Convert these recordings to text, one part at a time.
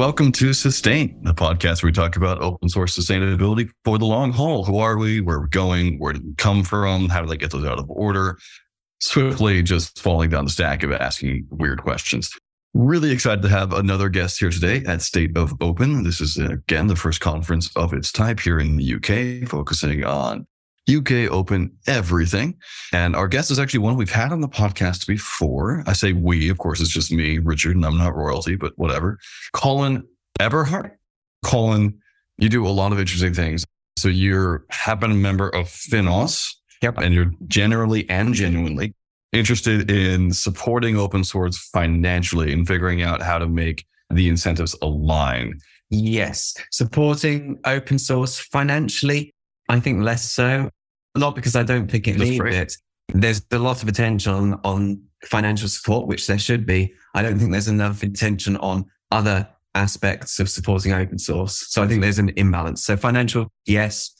welcome to Sustain, the podcast where we talk about open source sustainability for the long haul. Who are we? Where we're going? Where did we come from? How did I get those out of order? Swiftly just falling down the stack of asking weird questions. Really excited to have another guest here today at State of Open. This is again the first conference of its type here in the UK, focusing on UK Open everything. And our guest is actually one we've had on the podcast before. I say we, of course, it's just me, Richard, and I'm not royalty, but whatever. Colin Eberhardt. Colin, you do a lot of interesting things. So you're have been a member of FINOS. Yep. And you're generally and genuinely interested in supporting open source financially and figuring out how to make the incentives align. Yes. Supporting open source financially, I think less so. Not because I don't think it That's needs it. There's a lot of attention on, on financial support, which there should be. I don't think there's enough attention on other aspects of supporting open source. So I think there's an imbalance. So financial, yes.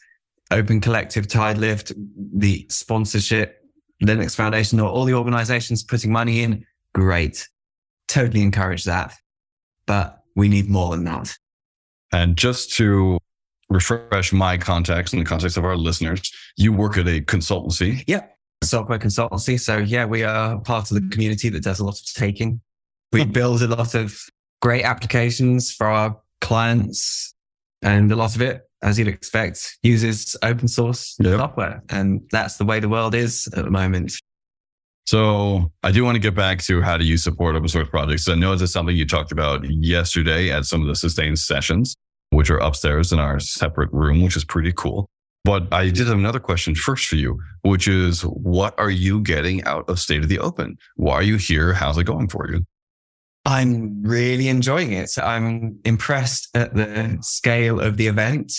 Open Collective, Tidelift, the sponsorship, Linux Foundation, or all the organizations putting money in, great. Totally encourage that. But we need more than that. And just to refresh my context in the context of our listeners, you work at a consultancy. Yeah. Software consultancy. So yeah, we are part of the community that does a lot of taking. We hmm. build a lot of great applications for our clients and a lot of it, as you'd expect, uses open source Yep. software. And that's the way the world is at the moment. So I do want to get back to how do you support open source projects. I know this is something you talked about yesterday at some of the Sustain sessions, which are upstairs in our separate room, which is pretty cool. But I did have another question first for you, which is what are you getting out of State of the Open? Why are you here? How's it going for you? I'm really enjoying it. I'm impressed at the scale of the event.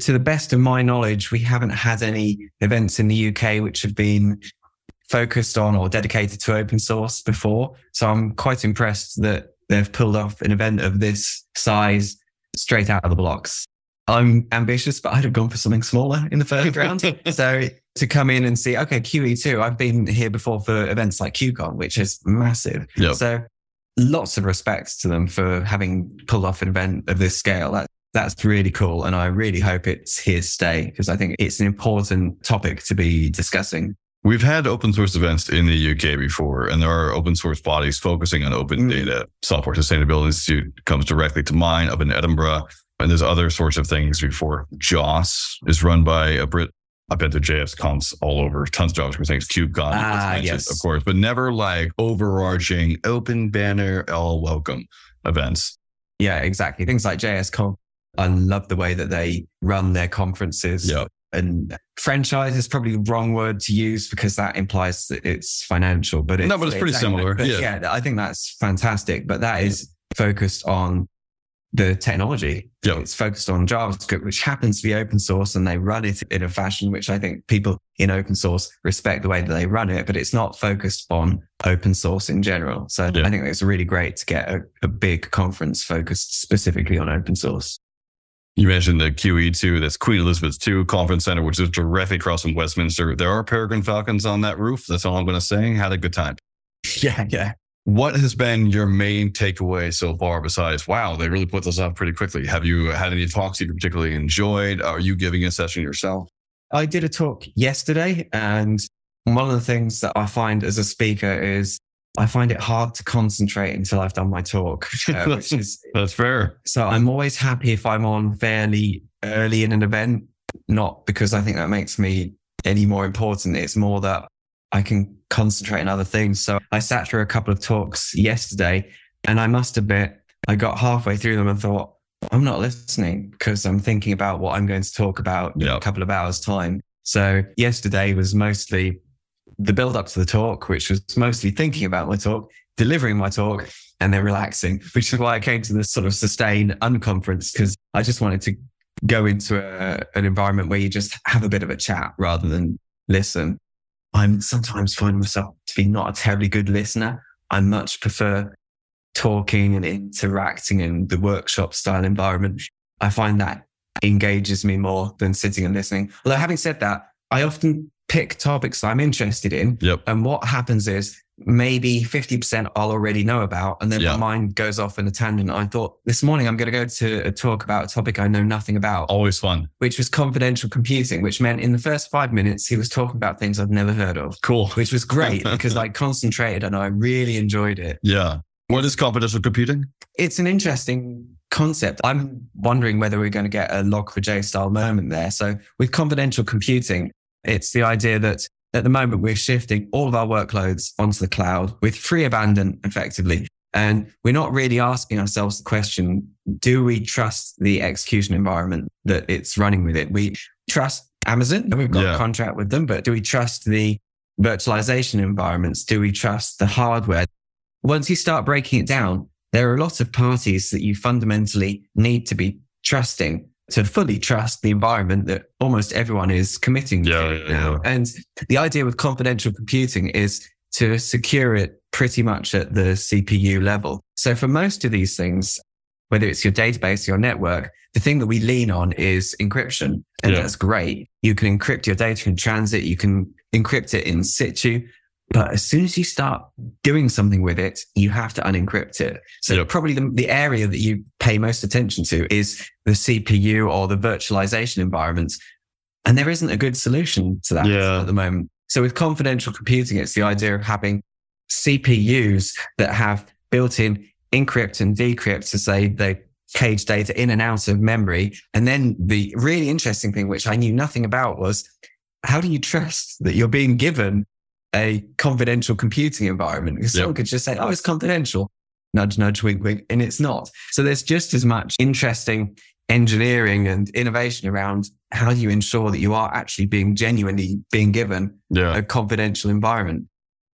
To the best of my knowledge, we haven't had any events in the UK which have been focused on or dedicated to open source before. So I'm quite impressed that they've pulled off an event of this size straight out of the blocks. I'm ambitious, but I'd have gone for something smaller in the first round. So to come in and see, okay, QE2, I've been here before for events like QCon, which is massive. Yep. So lots of respect to them for having pulled off an event of this scale. That, that's really cool. And I really hope it's here to stay because I think it's an important topic to be discussing. We've had open source events in the UK before, and there are open source bodies focusing on open Mm. data. Software Sustainability Institute comes directly to mind up in Edinburgh. And there's other sorts of things before. JOS is run by a Brit. I've been to JS cons all over, tons of JavaScript things, KubeCon, Ah, yes. of course, but never like overarching open banner, all welcome events. Yeah, exactly. Things like JS JSCon. I love the way that they run their conferences. Yeah. And franchise is probably the wrong word to use because that implies that it's financial. But it's, No, but it's pretty similar. But Yeah. yeah, I think that's fantastic. But that is focused on the technology. Yeah. It's focused on JavaScript, which happens to be open source, and they run it in a fashion which I think people in open source respect the way that they run it, but it's not focused on open source in general. So Yeah. I think it's really great to get a, a big conference focused specifically on open source. You mentioned the QE2, that's Queen Elizabeth II Conference Center, which is directly across from Westminster. There are Peregrine Falcons on that roof. That's all I'm going to say. Had a good time. Yeah, yeah. What has been your main takeaway so far besides, wow, they really put this off pretty quickly? Have you had any talks you particularly enjoyed? Are you giving a session yourself? I did a talk yesterday, and one of the things that I find as a speaker is I find it hard to concentrate until I've done my talk, uh, which is That's fair. so I'm always happy if I'm on fairly early in an event, not because I think that makes me any more important. It's more that I can concentrate on other things. So I sat through a couple of talks yesterday and I must admit, I got halfway through them and thought, I'm not listening because I'm thinking about what I'm going to talk about in a couple of hours time. So yesterday was mostly the build up to the talk, which was mostly thinking about my talk, delivering my talk and then relaxing, which is why I came to this sort of sustain unconference because I just wanted to go into a, an environment where you just have a bit of a chat rather than listen. I'm sometimes find myself to be not a terribly good listener. I much prefer talking and interacting in the workshop style environment. I find that engages me more than sitting and listening. Although having said that, I often pick topics I'm interested in. Yep. And what happens is maybe 50% I'll already know about. And then Yeah. my mind goes off in a tangent. I thought this morning I'm going to go to a talk about a topic I know nothing about, Always fun. which was confidential computing, which meant in the first five minutes, he was talking about things I've never heard of, Cool. which was great because I concentrated and I really enjoyed it. Yeah. What is confidential computing? It's an interesting concept. I'm wondering whether we're going to get a log4j style moment there. So with confidential computing, it's the idea that at the moment we're shifting all of our workloads onto the cloud with free abandon effectively. And we're not really asking ourselves the question, do we trust the execution environment that it's running with it? We trust Amazon and we've got Yeah. a contract with them, but do we trust the virtualization environments? Do we trust the hardware? Once you start breaking it down, there are a lot of parties that you fundamentally need to be trusting to fully trust the environment that almost everyone is committing Yeah, to yeah, now. yeah. And the idea with confidential computing is to secure it pretty much at the CPU level. So for most of these things, whether it's your database your network, the thing that we lean on is encryption. And that's great. You can encrypt your data in transit. You can encrypt it in situ. But as soon as you start doing something with it, you have to unencrypt it. So Yep. probably the, the area that you pay most attention to is the CPU or the virtualization environments. And there isn't a good solution to that Yeah. at the moment. So with confidential computing, it's the idea of having CPUs that have built in encrypt and decrypt to say they cage data in and out of memory. And then the really interesting thing, which I knew nothing about was how do you trust that you're being given a confidential computing environment? Because Yep. someone could just say, oh, it's confidential. Nudge, nudge, wink, wink. And it's not. So there's just as much interesting engineering and innovation around how do you ensure that you are actually being genuinely being given Yeah. a confidential environment.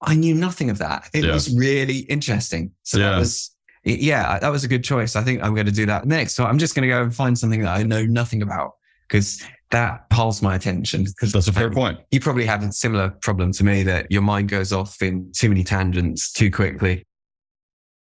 I knew nothing of that. It Yeah. was really interesting. So Yeah. that was, yeah, that was a good choice. I think I'm going to do that next. So I'm just going to go and find something that I know nothing about because that pulls my attention. Because That's a fair point. You probably have a similar problem to me that your mind goes off in too many tangents too quickly.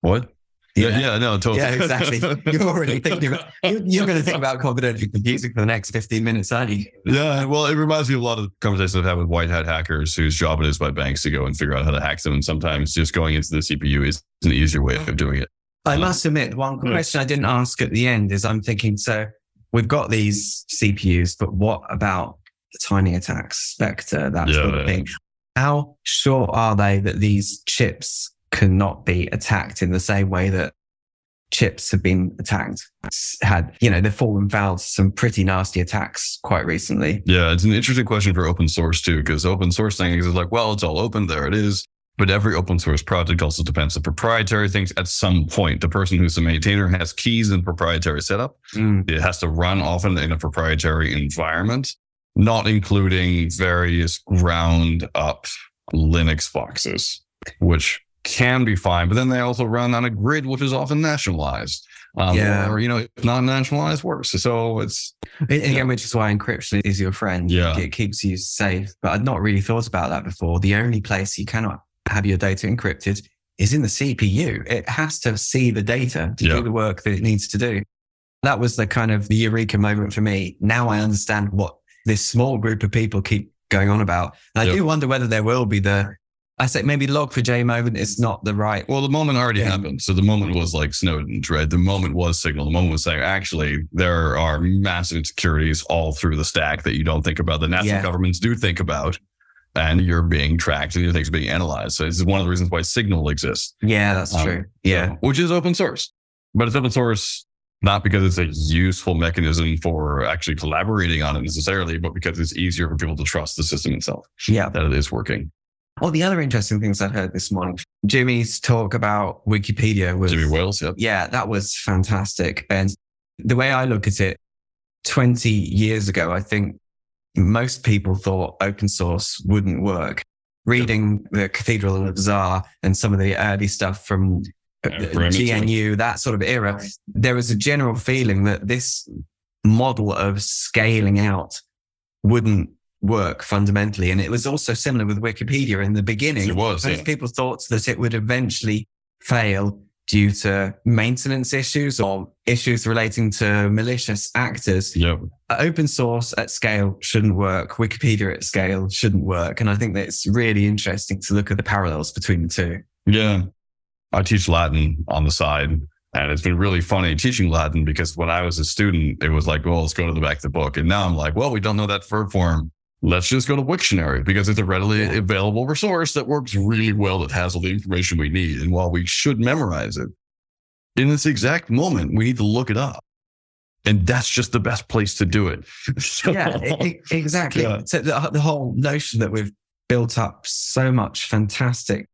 What? Yeah, yeah, no, totally. Yeah, exactly. You're already thinking about, you- you're going to think about confidential computing for the next 15 minutes, aren't you? Yeah, well, it reminds me of a lot of conversations I've had with white hat hackers whose job it is by banks to go and figure out how to hack them. And sometimes just going into the CPU is an easier way of doing it. I must admit, one hmm. question I didn't ask at the end is I'm thinking, so we've got these CPUs, but what about the timing attacks, Spectre, that Yeah, sort of thing? How sure are they that these chips cannot be attacked in the same way that chips have been attacked? It's had, you know, they've fallen foul to some pretty nasty attacks quite recently. Yeah, it's an interesting question for open source too, because open source things is like, well, it's all open, there it is. But every open source project also depends on proprietary things. At some point, the person who's the maintainer has keys in proprietary setup. Mm, It has to run often in a proprietary environment, not including various ground up Linux boxes, which can be fine. But then they also run on a grid, which is often nationalized. Um, Yeah. Or, you know, if not nationalized works. So it's, Again, which is why encryption is your friend. Yeah. It keeps you safe. But I'd not really thought about that before. The only place you cannot have your data encrypted is in the CPU. It has to see the data to Yeah. do the work that it needs to do. That was the kind of the eureka moment for me. Now I understand what this small group of people keep going on about. And I Yep. do wonder whether there will be the, I say maybe log4j moment is not the right. well, the moment already Yeah. happened. So the moment was like Snowden's, right? The moment was Signal. The moment was saying, actually, there are massive insecurities all through the stack that you don't think about, the national Yeah. governments do think about. And you're being tracked and your things being analyzed. So this is one of the reasons why Signal exists. Yeah, that's Um, true. Yeah. So- which is open source. But it's open source not because it's a useful mechanism for actually collaborating on it necessarily, but because it's easier for people to trust the system itself Yeah. that it is working. Well, the other interesting things I heard this morning, Jimmy's talk about Wikipedia was Jimmy Wales, yep. yeah, that was fantastic. And the way I look at it, 20 years ago, I think most people thought open source wouldn't work. Reading the Cathedral and the Bazaar and some of the early stuff from Yeah, GNU, that sort of era, there was a general feeling that this model of scaling out wouldn't work fundamentally. And it was also similar with Wikipedia in the beginning. It was, Most yeah. people thought that it would eventually fail due to maintenance issues or issues relating to malicious actors. Yep. Open source at scale shouldn't work. Wikipedia at scale shouldn't work. And I think that it's really interesting to look at the parallels between the two. Yeah. I teach Latin on the side. And it's been really funny teaching Latin because when I was a student, it was like, well, let's go to the back of the book. And now I'm like, well, we don't know that verb form. Let's just go to Wiktionary because it's a readily available resource that works really well, that has all the information we need. And while we should memorize it, in this exact moment, we need to look it up. And that's just the best place to do it. So, yeah, exactly. Yeah. So the, the whole notion that we've built up so much fantastic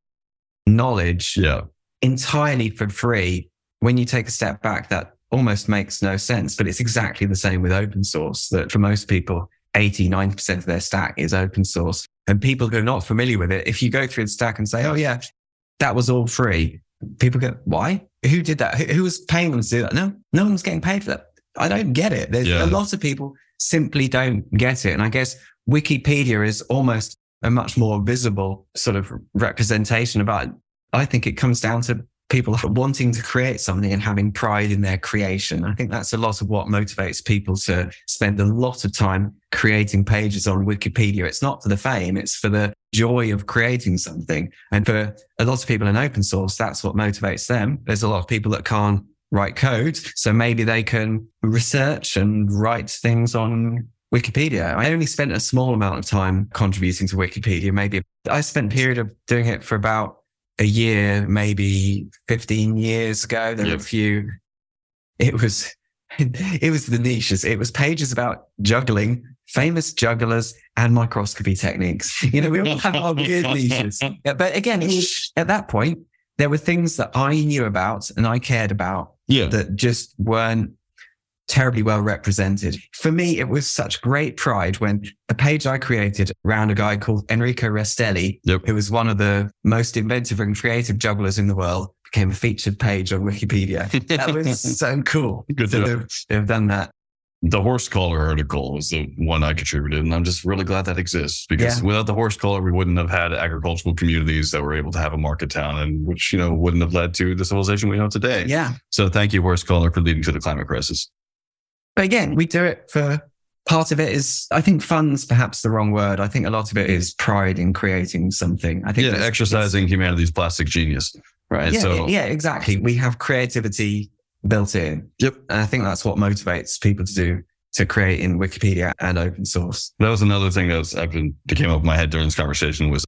knowledge yeah. entirely for free, when you take a step back, that almost makes no sense. But it's exactly the same with open source that for most people, 80, 90% of their stack is open source. And people who are not familiar with it, if you go through the stack and say, oh, yeah, that was all free, people go, why? Who did that? Who, who was paying them to do that? No, no one's getting paid for that. I don't get it. There's yeah. a lot of people simply don't get it. And I guess Wikipedia is almost a much more visible sort of representation about, I think it comes down to people wanting to create something and having pride in their creation. I think that's a lot of what motivates people to spend a lot of time creating pages on Wikipedia. It's not for the fame, it's for the joy of creating something. And for a lot of people in open source, that's what motivates them. There's a lot of people that can't write code. So maybe they can research and write things on Wikipedia. I only spent a small amount of time contributing to Wikipedia. Maybe I spent a period of doing it for about a year, maybe 15 years ago. There yep. were a few. It was, it was the niches. It was pages about juggling, famous jugglers and microscopy techniques. You know, we all have our weird niches. But again, was, at that point, there were things that I knew about and I cared about yeah. that just weren't terribly well represented. For me, it was such great pride when a page I created around a guy called Enrico Rastelli, yep. who was one of the most inventive and creative jugglers in the world, became a featured page on Wikipedia. that was so cool Good to have, have done that. The horse collar article was the one I contributed, and I'm just really glad that exists because yeah. without the horse collar, we wouldn't have had agricultural communities that were able to have a market town, and which you know wouldn't have led to the civilization we know today. Yeah. So thank you, horse collar, for leading to the climate crisis. But again, we do it for part of it is, I think fun's perhaps the wrong word. I think a lot of it is pride in creating something. I think yeah, exercising humanity's plastic genius. Right. Yeah, so yeah, exactly. We have creativity built in. Yep. And I think that's what motivates people to do to create in Wikipedia and open source. That was another thing that was I've been that came up in my head during this conversation was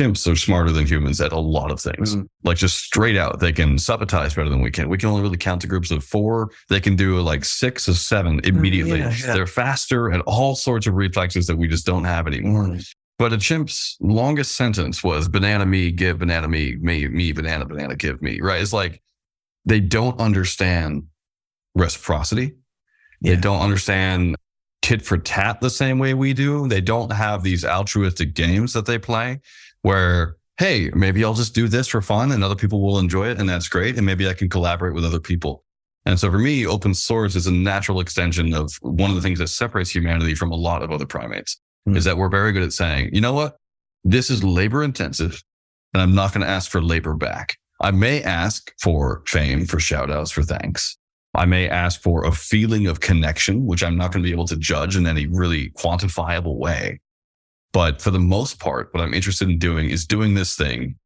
chimps are smarter than humans at a lot of things. Mm. Like just straight out, they can subitize better than we can. We can only really count to groups of four. They can do like six or seven mm, immediately. Mm, yeah, yeah. They're faster at all sorts of reflexes that we just don't have anymore. Mm. But a chimp's longest sentence was banana me, give banana me, me, me, banana, banana, give me. Right. It's like they don't understand reciprocity. Yeah. They don't understand tit for tat the same way we do. They don't have these altruistic games that they play where, hey, maybe I'll just do this for fun and other people will enjoy it. And that's great. And maybe I can collaborate with other people. And so for me, open source is a natural extension of one of the things that separates humanity from a lot of other primates mm-hmm. is that we're very good at saying, you know what? This is labor intensive and I'm not going to ask for labor back. I may ask for fame, for shout outs, for thanks. I may ask for a feeling of connection, which I'm not going to be able to judge in any really quantifiable way. But for the most part, what I'm interested in doing is doing this thing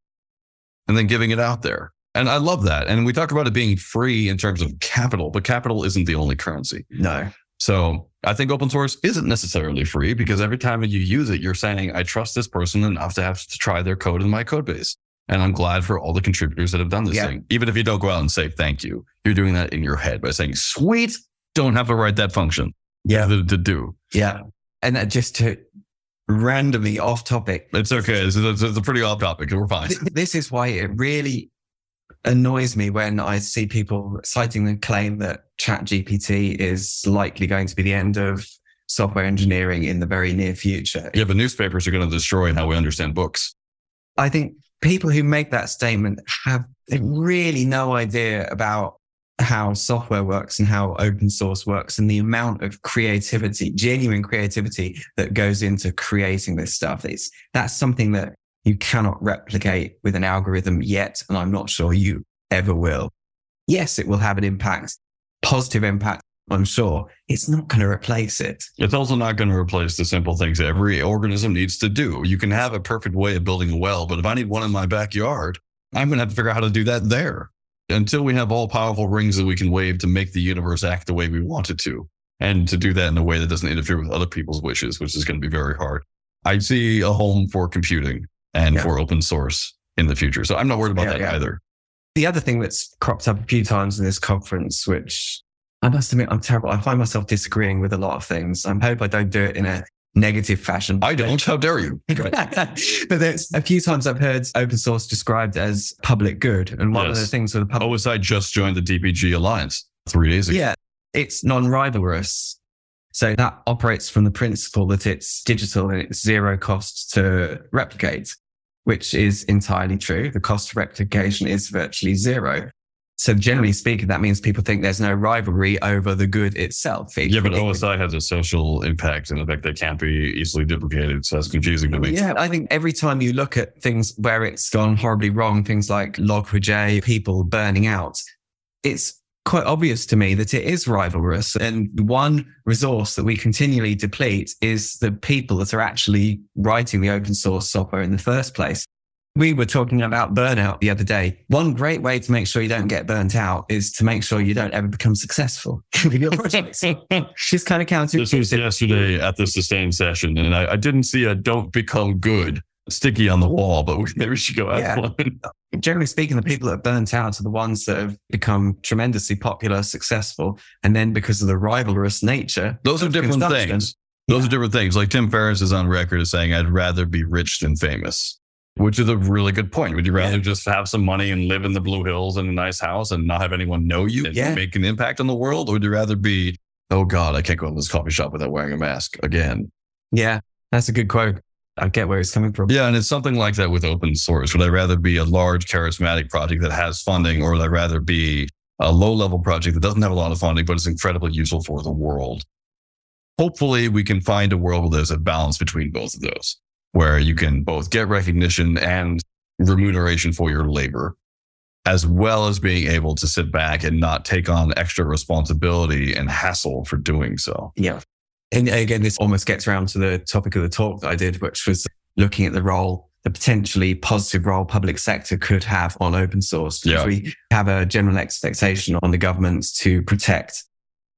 and then giving it out there. And I love that. And we talk about it being free in terms of capital, but capital isn't the only currency. No. So I think open source isn't necessarily free because every time you use it, you're saying, I trust this person enough to have to try their code in my code base. And I'm glad for all the contributors that have done this yeah. thing. Even if you don't go out and say thank you, you're doing that in your head by saying, sweet, don't have to write that function. Yeah. To, to do. Yeah. And uh, just to randomly off topic. It's okay. It's, it's, it's a pretty off topic. We're fine. This is why it really annoys me when I see people citing the claim that ChatGPT is likely going to be the end of software engineering in the very near future. Yeah, but newspapers are going to destroy how we understand books. I think people who make that statement have really no idea about how software works and how open source works and the amount of creativity, genuine creativity that goes into creating this stuff. It's, that's something that you cannot replicate with an algorithm yet. And I'm not sure you ever will. yes, it will have an impact, positive impact. I'm sure it's not going to replace it. It's also not going to replace the simple things every organism needs to do. You can have a perfect way of building a well, but if I need one in my backyard, I'm going to have to figure out how to do that there. Until we have all powerful rings that we can wave to make the universe act the way we want it to, and to do that in a way that doesn't interfere with other people's wishes, which is going to be very hard. I see a home for computing and Yeah. for open source in the future. So I'm not worried about Yeah, that yeah. either. The other thing that's cropped up a few times in this conference, which I must admit, I'm terrible. I find myself disagreeing with a lot of things. I hope I don't do it in a negative fashion. I don't. How dare you? but there's a few times I've heard open source described as public good. And one of the things with the public OSI oh, just joined the DPG Alliance three days ago. Yeah, it's non-rivalrous. So that operates from the principle that it's digital and it's zero cost to replicate, which is entirely true. The cost of replication is virtually zero. So generally speaking, that means people think there's no rivalry over the good itself. It- Yeah, but OSI has a social impact and the fact that can't be easily duplicated. So that's confusing to me. Yeah, I think every time you look at things where it's gone horribly wrong, things like Log4j, people burning out, it's quite obvious to me that it is rivalrous. And one resource that we continually deplete is the people that are actually writing the open source software in the first place. We were talking about burnout the other day. One great way to make sure you don't get burnt out is to make sure you don't ever become successful with your projects. She's kind of counting. This was yesterday at the Sustain session, and I, I didn't see a "don't become good" sticky on the wall, but we, maybe we should go add Yeah. one. generally speaking, the people that are burnt out are the ones that have become tremendously popular, successful, and then because of the rivalrous nature, Those are different things. Those Yeah. are different things. Like Tim Ferriss is on record as saying, "I'd rather be rich than famous," which is a really good point. Would you rather Yeah. just have some money and live in the Blue Hills in a nice house and not have anyone know you and Yeah. make an impact on the world, or would you rather be, "Oh God, I can't go in this coffee shop without wearing a mask again"? Yeah, that's a good quote. I get where it's coming from. Yeah, and it's something like that with open source. Would I rather be a large, charismatic project that has funding, or would I rather be a low level project that doesn't have a lot of funding, but is incredibly useful for the world? Hopefully, we can find a world where there's a balance between both of those, where you can both get recognition and remuneration for your labor, as well as being able to sit back and not take on extra responsibility and hassle for doing so. Yeah. And again, this almost gets around to the topic of the talk that I did, which was looking at the role, the potentially positive role public sector could have on open source. Because Yeah. We have a general expectation on the governments to protect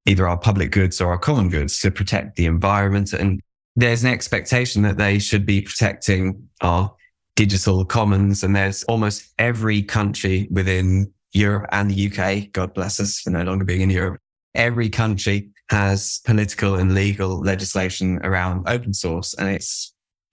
either our public goods or our common goods to protect the environment. And there's an expectation that they should be protecting our digital commons. And there's almost every country within Europe and the UK, God bless us for no longer being in Europe, every country has political and legal legislation around open source and it's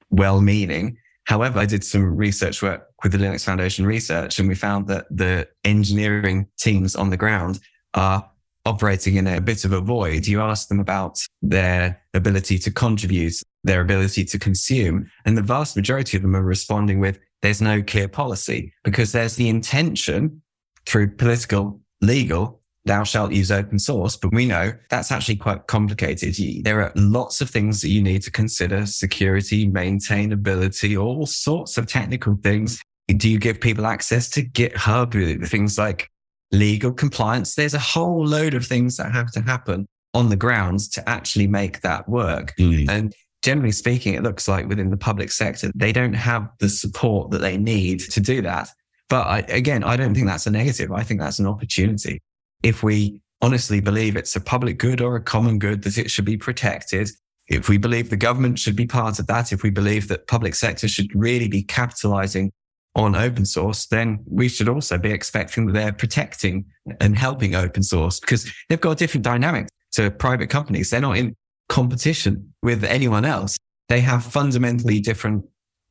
well meaning. However, I did some research work with the Linux Foundation research and we found that the engineering teams on the ground are operating in a bit of a void. You ask them about their ability to contribute, their ability to consume, and the vast majority of them are responding with there's no clear policy because there's the intention through political, legal, thou shalt use open source. But we know that's actually quite complicated. There are lots of things that you need to consider security, maintainability, all sorts of technical things. Do you give people access to GitHub? Things like legal compliance. There's a whole load of things that have to happen on the ground to actually make that work. Mm. And generally speaking, it looks like within the public sector, they don't have the support that they need to do that. But I, again, I don't think that's a negative. I think that's an opportunity. If we honestly believe it's a public good or a common good that it should be protected, if we believe the government should be part of that, if we believe that public sector should really be capitalizing on open source, then we should also be expecting that they're protecting and helping open source because they've got a different dynamic to private companies. They're not in competition with anyone else. They have fundamentally different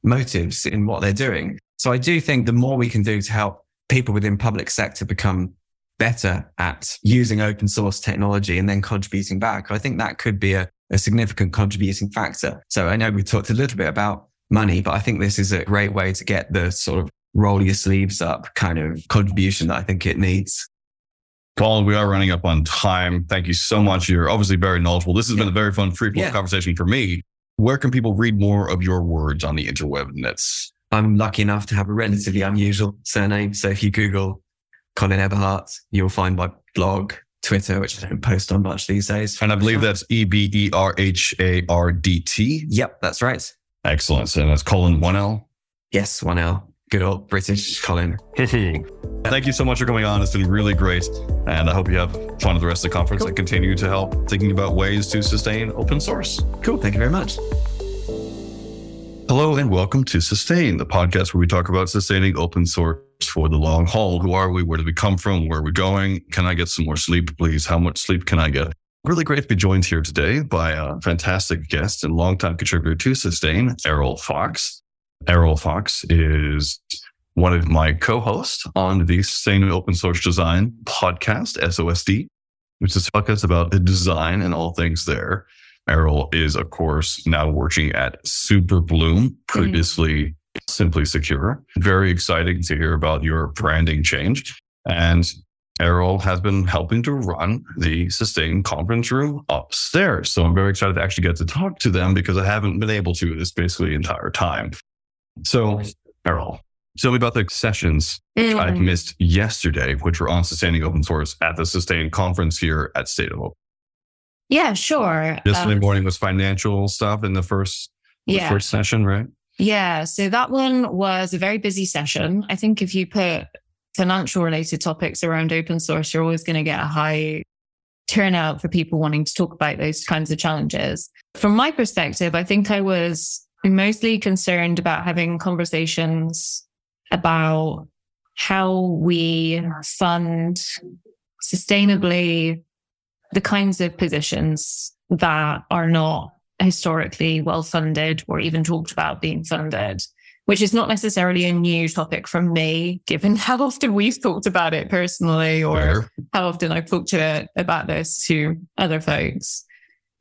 motives in what they're doing. So I do think the more we can do to help people within public sector become better at using open source technology and then contributing back, I think that could be a, a significant contributing factor. So I know we talked a little bit about money, but I think this is a great way to get the sort of roll your sleeves up kind of contribution that I think it needs. Colin, we are running up on time. Thank you so much. You're obviously very knowledgeable. This has been a very fun, free Yeah. conversation for me. Where can people read more of your words on the interweb nets? I'm lucky enough to have a relatively unusual surname. So if you Google Colin Eberhardt. You'll find my blog, Twitter, which I don't post on much these days. And I believe that's E B E R H A R D T. Yep, that's right. Excellent. So that's Colin 1L. Yes, one L. Good old British Colin. Thank you so much for coming on. It's been really great. And I hope you have fun at the rest of the conference Cool. and continue to help thinking about ways to sustain open source. Cool. Thank you very much. Hello and welcome to Sustain, the podcast where we talk about sustaining open source for the long haul. Who are we? Where do we come from? Where are we going? Can I get some more sleep, please? How much sleep can I get? Really great to be joined here today by a fantastic guest and longtime contributor to Sustain, Eriol Fox. Eriol Fox is one of my co-hosts on the Sustain Open Source Design podcast, SOSD, which is a podcast about the design and all things there. Eriol is, of course, now working at Superbloom, mm-hmm. previously Simply Secure. Very exciting to hear about your branding change. And Eriol has been helping to run the Sustain conference room upstairs. So I'm very excited to actually get to talk to them because I haven't been able to this basically the entire time. So, Eriol, tell me about the sessions I missed yesterday, which were on sustaining open source at the Sustain conference here at State of Open. Yeah, sure. Yesterday Um, morning was financial stuff in the first the yeah. first session, right? Yeah. So that one was a very busy session. I think if you put financial related topics around open source, you're always going to get a high turnout for people wanting to talk about those kinds of challenges. From my perspective, I think I was mostly concerned about having conversations about how we fund sustainably the kinds of positions that are not historically well funded or even talked about being funded, which is not necessarily a new topic from me, given how often we've talked about it personally or Fair. how often I've talked to about this to other folks.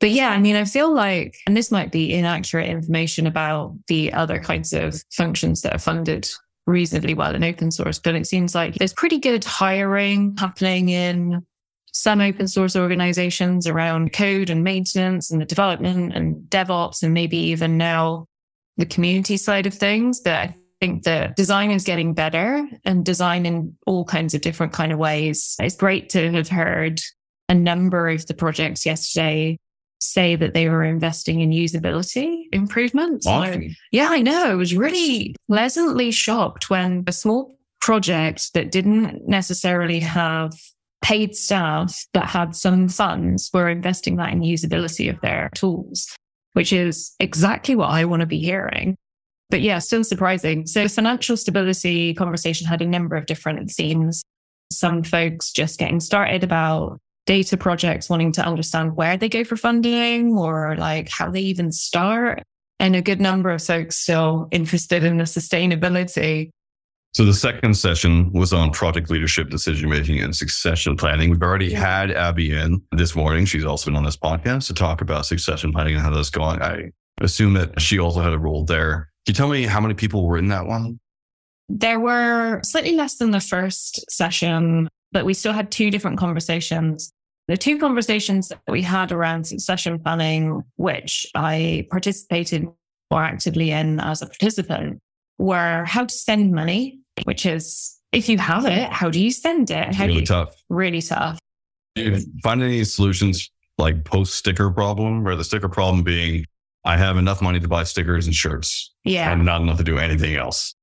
But yeah, I mean, I feel like, and this might be inaccurate information about the other kinds of functions that are funded reasonably well in open source, but it seems like there's pretty good hiring happening in some open source organizations around code and maintenance and the development and DevOps and maybe even now the community side of things. But I think that design is getting better and design in all kinds of different kind of ways. It's great to have heard a number of the projects yesterday say that they were investing in usability improvements. Awesome. Yeah, I know. I was really pleasantly shocked when a small project that didn't necessarily have paid staff but had some funds were investing that in usability of their tools, which is exactly what I want to be hearing. But yeah, still surprising. So, the financial stability conversation had a number of different themes. Some folks just getting started about data projects, wanting to understand where they go for funding or like how they even start. And a good number of folks still interested in the sustainability. So the second session was on project leadership, decision making, and succession planning. We've already had Abby in this morning. She's also been on this podcast to talk about succession planning and how that's going. I assume that she also had a role there. Can you tell me how many people were in that one? There were slightly less than the first session, but we still had two different conversations. The two conversations that we had around succession planning, which I participated more actively in as a participant, were how to spend money, which is if you have it, how do you spend it? How really you, tough. really tough. Do you find any solutions like post sticker problem, where the sticker problem being I have enough money to buy stickers and shirts Yeah. and not enough to do anything else.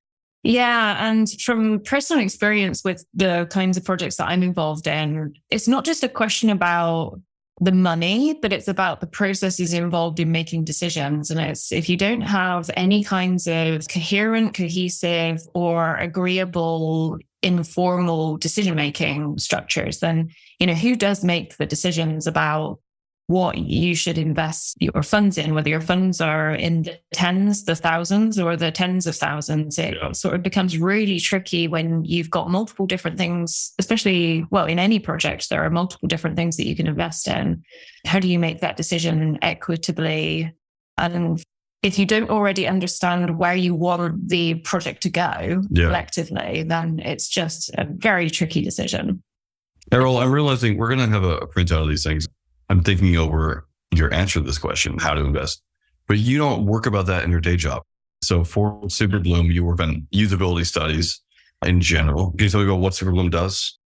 Yeah. And from personal experience with the kinds of projects that I'm involved in, it's not just a question about the money, but it's about the processes involved in making decisions. And it's if you don't have any kinds of coherent, cohesive, or agreeable, informal decision making structures, then, you know, who does make the decisions about what you should invest your funds in, whether your funds are in the tens, the thousands, or the tens of thousands. It Yeah. sort of becomes really tricky when you've got multiple different things, especially, well, in any project, there are multiple different things that you can invest in. How do you make that decision equitably? And if you don't already understand where you want the project to go Yeah. collectively, then it's just a very tricky decision. Eriol, I'm realizing we're going to have a printout of these things. I'm thinking over your answer to this question, how to invest, but you don't work about that in your day job. So for Superbloom, you work on usability studies in general. Can you tell me about what Superbloom does?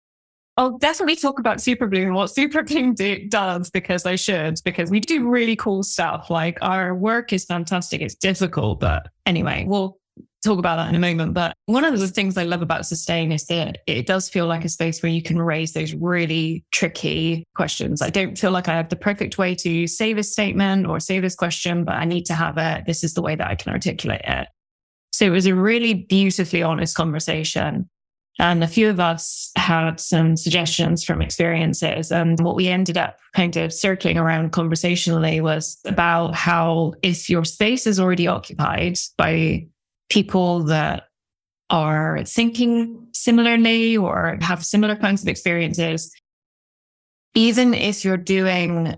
I'll definitely talk about Superbloom and what Superbloom do, does because I should, because we do really cool stuff. Like our work is fantastic. It's difficult, but anyway, we'll talk about that in a moment. But one of the things I love about Sustain is that it does feel like a space where you can raise those really tricky questions. I don't feel like I have the perfect way to say this statement or say this question, but I need to have it. This is the way that I can articulate it. So it was a really beautifully honest conversation. And a few of us had some suggestions from experiences. And what we ended up kind of circling around conversationally was about how if your space is already occupied by people that are thinking similarly or have similar kinds of experiences, even if you're doing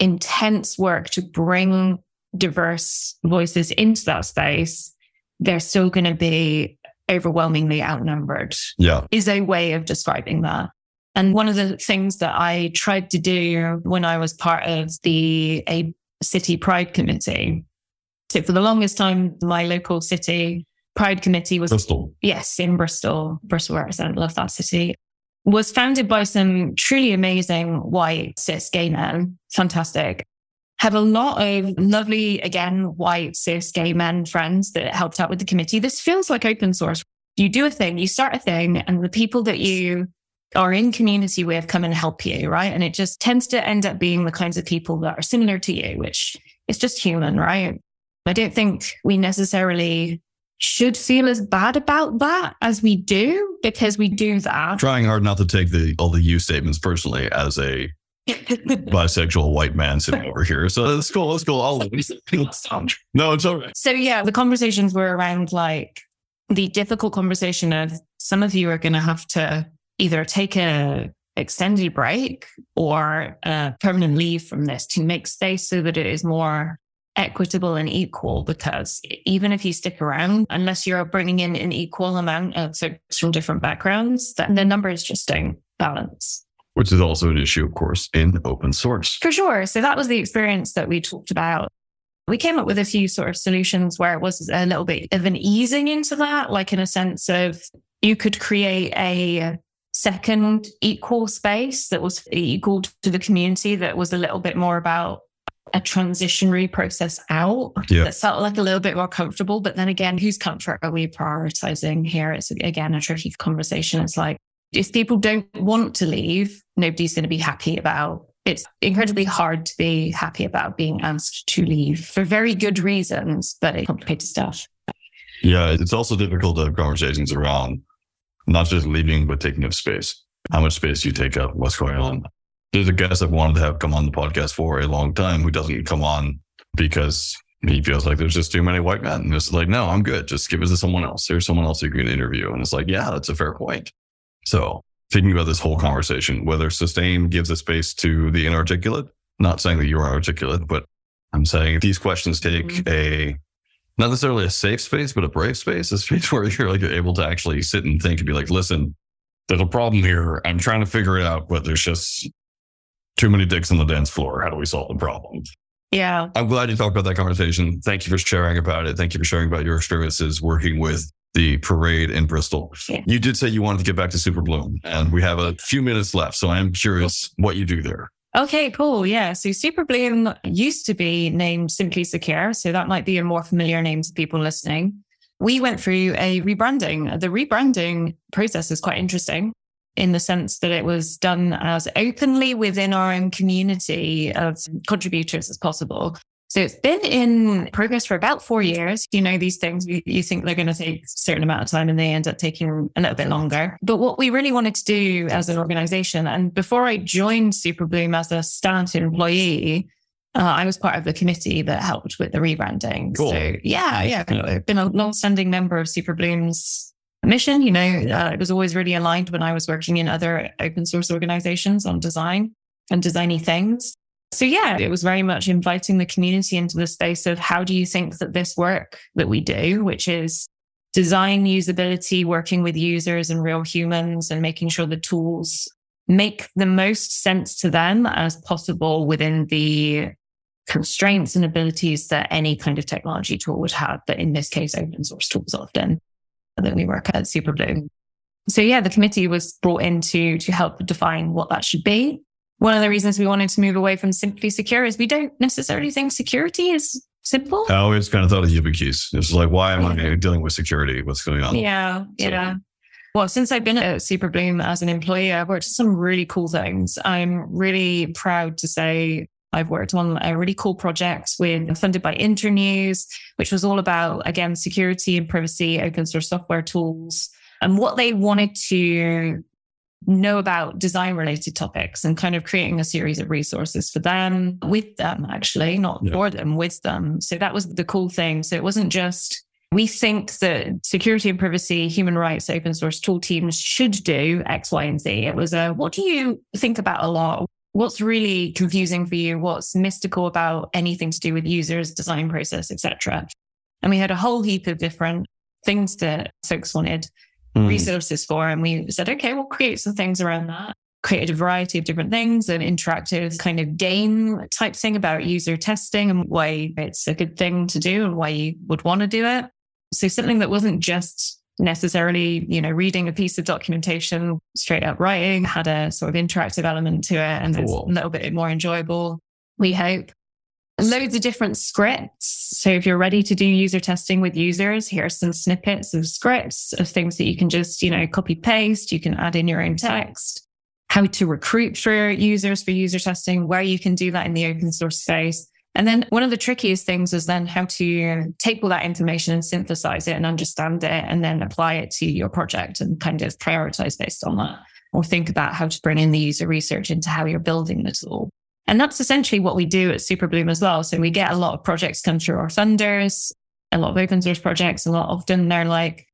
intense work to bring diverse voices into that space, they're still going to be overwhelmingly outnumbered. Yeah. Is a way of describing that. And one of the things that I tried to do when I was part of the a city pride committee. So for the longest time, my local city pride committee was Bristol. yes in Bristol, Bristol where I love that city. Was founded by some truly amazing white cis gay men. Fantastic have a lot of lovely, again, white, cis, gay men friends that helped out with the committee. This feels like open source. You do a thing, you start a thing, and the people that you are in community with come and help you, right? And it just tends to end up being the kinds of people that are similar to you, which is just human, right? I don't think we necessarily should feel as bad about that as we do because we do that. Trying hard not to take the all the you statements personally as a bisexual white man sitting over here. So let's go. Let's go. All no, it's all right. So yeah, the conversations were around like the difficult conversation of some of you are going to have to either take a extended break or a permanent leave from this to make space so that it is more equitable and equal because even if you stick around unless you're bringing in an equal amount of folks from different backgrounds then the numbers just don't balance which is also an issue, of course, in open source. For sure. So that was the experience that we talked about. We came up with a few sort of solutions where it was a little bit of an easing into that, like in a sense of you could create a second equal space that was equal to the community that was a little bit more about a transitionary process out yeah. that felt like a little bit more comfortable. But then again, whose comfort are we prioritizing here? It's again a tricky conversation. It's like if people don't want to leave, nobody's going to be happy about. It's incredibly hard to be happy about being asked to leave for very good reasons, but it's complicated stuff. Yeah, it's also difficult to have conversations around not just leaving, but taking up space. How much space do you take up? What's going on? There's a guest I've wanted to have come on the podcast for a long time who doesn't come on because he feels like there's just too many white men. And it's like, no, I'm good. Just give it to someone else. There's someone else you can interview. And it's like, yeah, that's a fair point. So thinking about this whole conversation, whether sustain gives a space to the inarticulate, not saying that you're articulate, but I'm saying these questions take mm-hmm. a not necessarily a safe space, but a brave space, a space where you're like able to actually sit and think and be like, listen, there's a problem here. I'm trying to figure it out, but there's just too many dicks on the dance floor. How do we solve the problem? Yeah. I'm glad you talked about that conversation. Thank you for sharing about it. Thank you for sharing about your experiences working with the parade in Bristol. Yeah. You did say you wanted to get back to Superbloom, and we have a few minutes left. So I am curious what you do there. Okay, cool. Yeah. So Superbloom used to be named Simply Secure. So that might be a more familiar name to people listening. We went through a rebranding. The rebranding process is quite interesting in the sense that it was done as openly within our own community of contributors as possible. So it's been in progress for about four years. You know, these things, you, you think they're going to take a certain amount of time and they end up taking a little bit longer. But what we really wanted to do as an organization, and before I joined Superbloom as a standard employee, uh, I was part of the committee that helped with the rebranding. Cool. So yeah, yeah, I've been a long-standing member of Superbloom's mission. You know, uh, it was always really aligned when I was working in other open source organizations on design and designy things. So, yeah, it was very much inviting the community into the space of how do you think that this work that we do, which is design usability, working with users and real humans and making sure the tools make the most sense to them as possible within the constraints and abilities that any kind of technology tool would have. But in this case, open source tools often that we work at Superbloom. So yeah, the committee was brought in to, to help define what that should be. One of the reasons we wanted to move away from simply secure is we don't necessarily think security is simple. I always kind of thought of YubiKeys. It's like, why am I dealing with security? What's going on? Yeah, So- yeah. Well, since I've been at Superbloom as an employee, I've worked on some really cool things. I'm really proud to say I've worked on a really cool project with funded by Internews, which was all about again security and privacy, open source software tools, and what they wanted to know about design related topics and kind of creating a series of resources for them with them actually not Yeah. for them with them so that was the cool thing so it wasn't just we think that security and privacy, human rights, open source tool teams should do X, Y, and Z. It was a what do you think about a lot? What's really confusing for you? What's mystical about anything to do with users, design process, etc. And we had a whole heap of different things that folks wanted Hmm. resources for. And we said, okay, we'll create some things around that. Created a variety of different things, an interactive kind of game type thing about user testing and why it's a good thing to do and why you would want to do it. So something that wasn't just necessarily, you know, reading a piece of documentation, straight up writing, had a sort of interactive element to it and it's Cool. a little bit more enjoyable, we hope. Loads of different scripts. So if you're ready to do user testing with users, here are some snippets of scripts of things that you can just, you know, copy paste. You can add in your own text. How to recruit for users for user testing, where you can do that in the open source space. And then one of the trickiest things is then how to take all that information and synthesize it and understand it and then apply it to your project and kind of prioritize based on that or think about how to bring in the user research into how you're building the tool. And that's essentially what we do at Superbloom as well. So we get a lot of projects come through our funders, a lot of open source projects, a lot often they're like,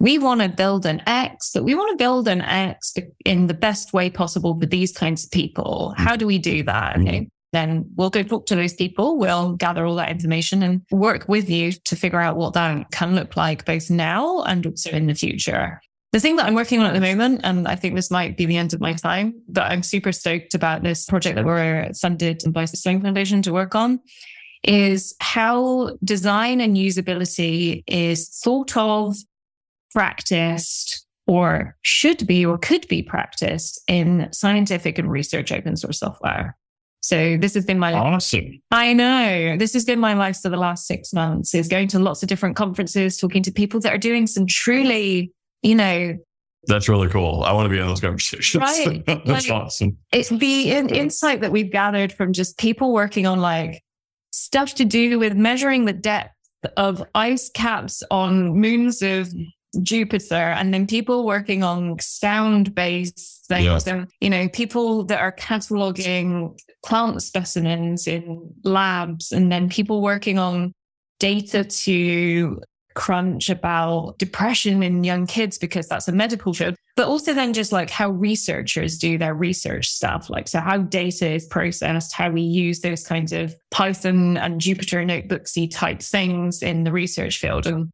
we want to build an X, but we want to build an X in the best way possible for these kinds of people. How do we do that? Mm-hmm. Okay. Then we'll go talk to those people. We'll gather all that information and work with you to figure out what that can look like both now and also in the future. The thing that I'm working on at the moment, and I think this might be the end of my time, but I'm super stoked about this project that we're funded by the Sloan Foundation to work on, is how design and usability is thought of, practiced, or should be or could be practiced in scientific and research open source software. So this has been my life. Awesome. I know. This has been my life for the last six months is going to lots of different conferences, talking to people that are doing some truly, you know, That's really cool. I want to be in those conversations. Right. That's Like- awesome. it's the in, insight that we've gathered from just people working on like stuff to do with measuring the depth of ice caps on moons of Jupiter, and then people working on sound based things, and you know, people that are cataloging plant specimens in labs, and then people working on data to crunch about depression in young kids because that's a medical field, but also then just like how researchers do their research stuff. Like, so how data is processed, how we use those kinds of Python and Jupyter notebooksy type things in the research field. And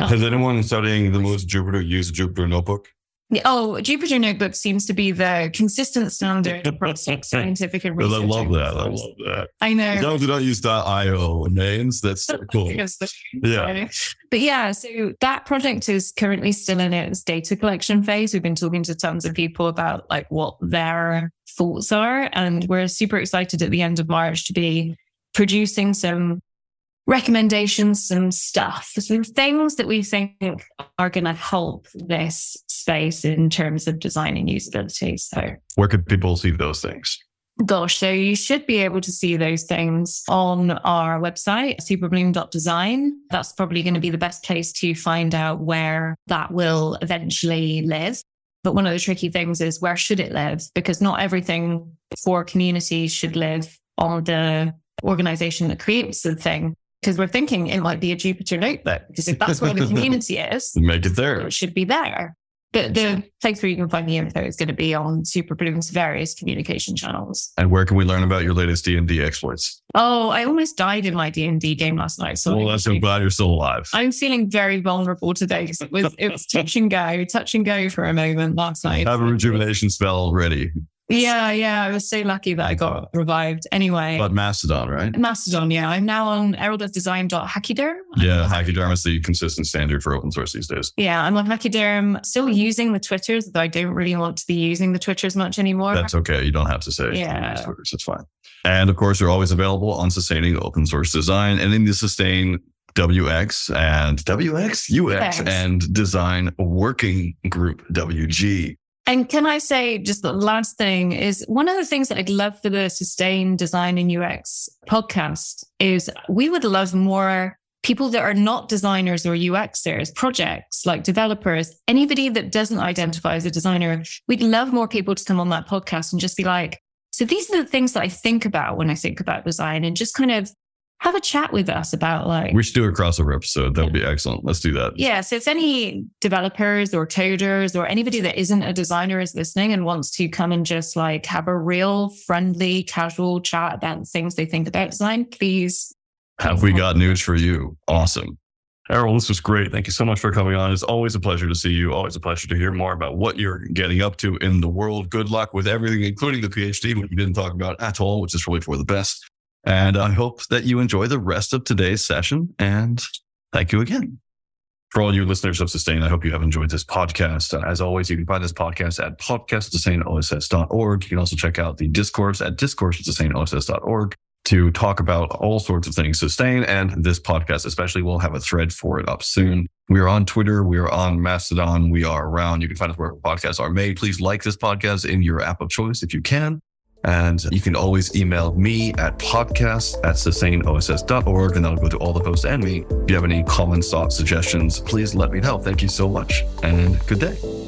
Oh. Has anyone studying the most Jupyter used Jupyter notebook? oh, Jupyter notebook seems to be the consistent standard across scientific and I love that. I love that. I know. No, do not use .io names. That's so cool. Yeah. But yeah, so that project is currently still in its data collection phase. We've been talking to tons of people about like what their thoughts are. And we're super excited at the end of March to be producing some recommendations, some stuff, some things that we think are going to help this space in terms of design and usability. So Where could people see those things? Gosh, so you should be able to see those things on our website, superbloom.design. That's probably going to be the best place to find out where that will eventually live. But one of the tricky things is where should it live? Because not everything for communities should live on the organization that creates the thing. Because we're thinking it might be a Jupyter notebook, because if that's where the community is, Make it there. it should be there. But the place where you can find the info is going to be on Superbloom's various communication channels. And where can we learn about your latest D and D exploits? Oh, I almost died in my D and D game last night. So well, that's I'm glad you're still alive. I'm feeling very vulnerable today because it was it was touch and go, touch and go for a moment last night. Have a rejuvenation spell ready. Yeah, yeah. I was so lucky that I got revived. Anyway, But Mastodon, right? Mastodon, yeah. I'm now on heraldofdesign.hachyderm. Yeah, Hachyderm is the consistent standard for open source these days. Yeah, I'm on Hachyderm, still using the Twitters, though I don't really want to be using the Twitters much anymore. That's okay. You don't have to say Yeah. Twitters. It's fine. And of course, they're always available on sustaining open source design and in the sustain WX and WX, UX Thanks. and design working group WG. And can I say just the last thing is one of the things that I'd love for the Sustain Design and UX podcast is we would love more people that are not designers or UXers, projects like developers, anybody that doesn't identify as a designer. We'd love more people to come on that podcast and just be like, so these are the things that I think about when I think about design and just kind of have a chat with us about like We should do a crossover episode. That would be excellent. Let's do that. yeah. So if any developers or coders or anybody that isn't a designer is listening and wants to come and just like have a real friendly, casual chat about things they think about design, please. Have we got news for you? Awesome. Eriol, this was great. Thank you so much for coming on. It's always a pleasure to see you. Always a pleasure to hear more about what you're getting up to in the world. Good luck with everything, including the PhD, which we didn't talk about at all, which is really for the best. And I hope that you enjoy the rest of today's session. And thank you again. For all you listeners of Sustain, I hope you have enjoyed this podcast. Uh, As always, you can find this podcast at podcastsustainoss.org. You can also check out the discourse at discourse.sustainoss.org to talk about all sorts of things sustain and this podcast especially we'll have a thread for it up soon we are on twitter we are on mastodon we are around you can find us where podcasts are made please like this podcast in your app of choice if you can and you can always email me at podcast at sustainoss.org and that'll go to all the posts and me. If you have any comments thoughts suggestions please let me know. Thank you so much and good day